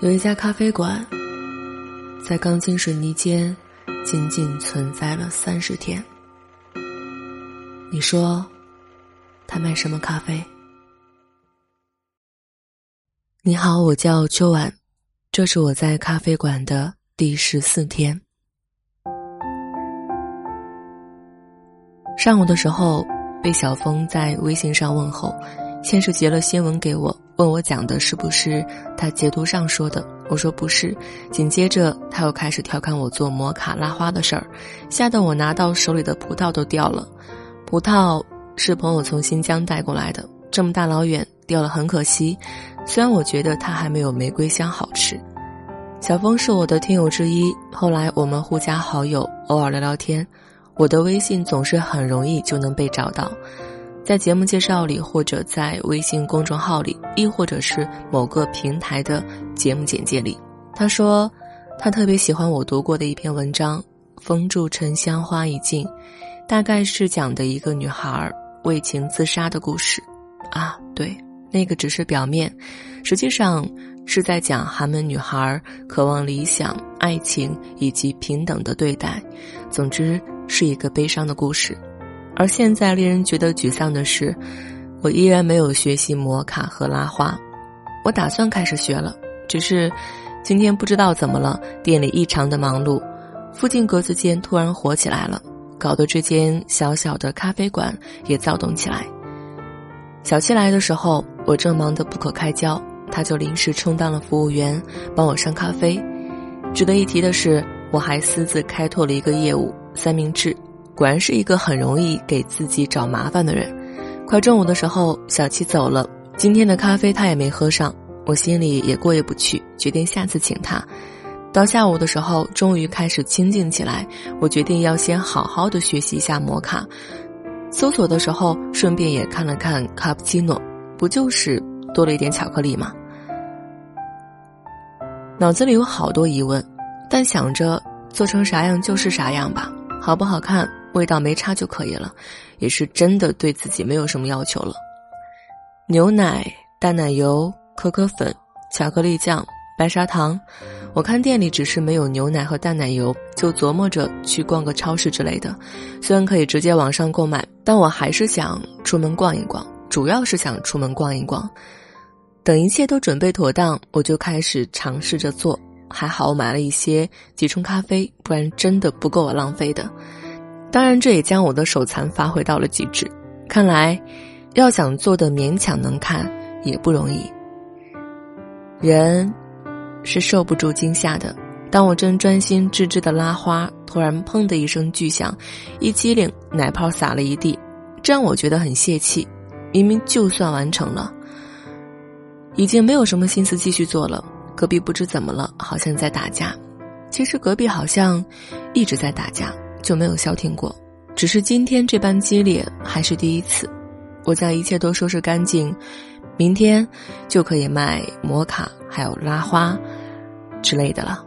有一家咖啡馆，在钢筋水泥间仅仅存在了三十天。你说，他卖什么咖啡？你好，我叫秋晚，这是我在咖啡馆的第十四天。上午的时候，被小峰在微信上问候，先是截了新闻给我。问我讲的是不是他截图上说的？我说不是。紧接着他又开始调侃我做摩卡拉花的事儿，吓得我拿到手里的葡萄都掉了。葡萄是朋友从新疆带过来的，这么大老远掉了很可惜。虽然我觉得它还没有玫瑰香好吃。小峰是我的听友之一，后来我们互加好友，偶尔聊聊天。我的微信总是很容易就能被找到。在节目介绍里，或者在微信公众号里，亦或者是某个平台的节目简介里，他说，他特别喜欢我读过的一篇文章《风住沉香花已尽》，大概是讲的一个女孩为情自杀的故事。啊，对，那个只是表面，实际上是在讲寒门女孩渴望理想、爱情以及平等的对待。总之，是一个悲伤的故事。而现在令人觉得沮丧的是，我依然没有学习摩卡和拉花。我打算开始学了，只是今天不知道怎么了，店里异常的忙碌，附近格子间突然火起来了，搞得这间小小的咖啡馆也躁动起来。小七来的时候，我正忙得不可开交，他就临时充当了服务员，帮我上咖啡。值得一提的是，我还私自开拓了一个业务——三明治。果然是一个很容易给自己找麻烦的人。快中午的时候，小七走了，今天的咖啡他也没喝上，我心里也过意不去，决定下次请他。到下午的时候，终于开始清静起来，我决定要先好好的学习一下摩卡。搜索的时候，顺便也看了看卡布奇诺，不就是多了一点巧克力吗？脑子里有好多疑问，但想着做成啥样就是啥样吧，好不好看？味道没差就可以了，也是真的对自己没有什么要求了。牛奶、淡奶油、可可粉、巧克力酱、白砂糖，我看店里只是没有牛奶和淡奶油，就琢磨着去逛个超市之类的。虽然可以直接网上购买，但我还是想出门逛一逛，主要是想出门逛一逛。等一切都准备妥当，我就开始尝试着做。还好我买了一些即冲咖啡，不然真的不够我浪费的。当然，这也将我的手残发挥到了极致。看来，要想做的勉强能看也不容易。人是受不住惊吓的。当我正专心致志的拉花，突然砰的一声巨响，一激灵，奶泡洒了一地，这让我觉得很泄气。明明就算完成了，已经没有什么心思继续做了。隔壁不知怎么了，好像在打架。其实隔壁好像一直在打架。就没有消停过，只是今天这般激烈还是第一次。我将一切都收拾干净，明天就可以卖摩卡，还有拉花之类的了。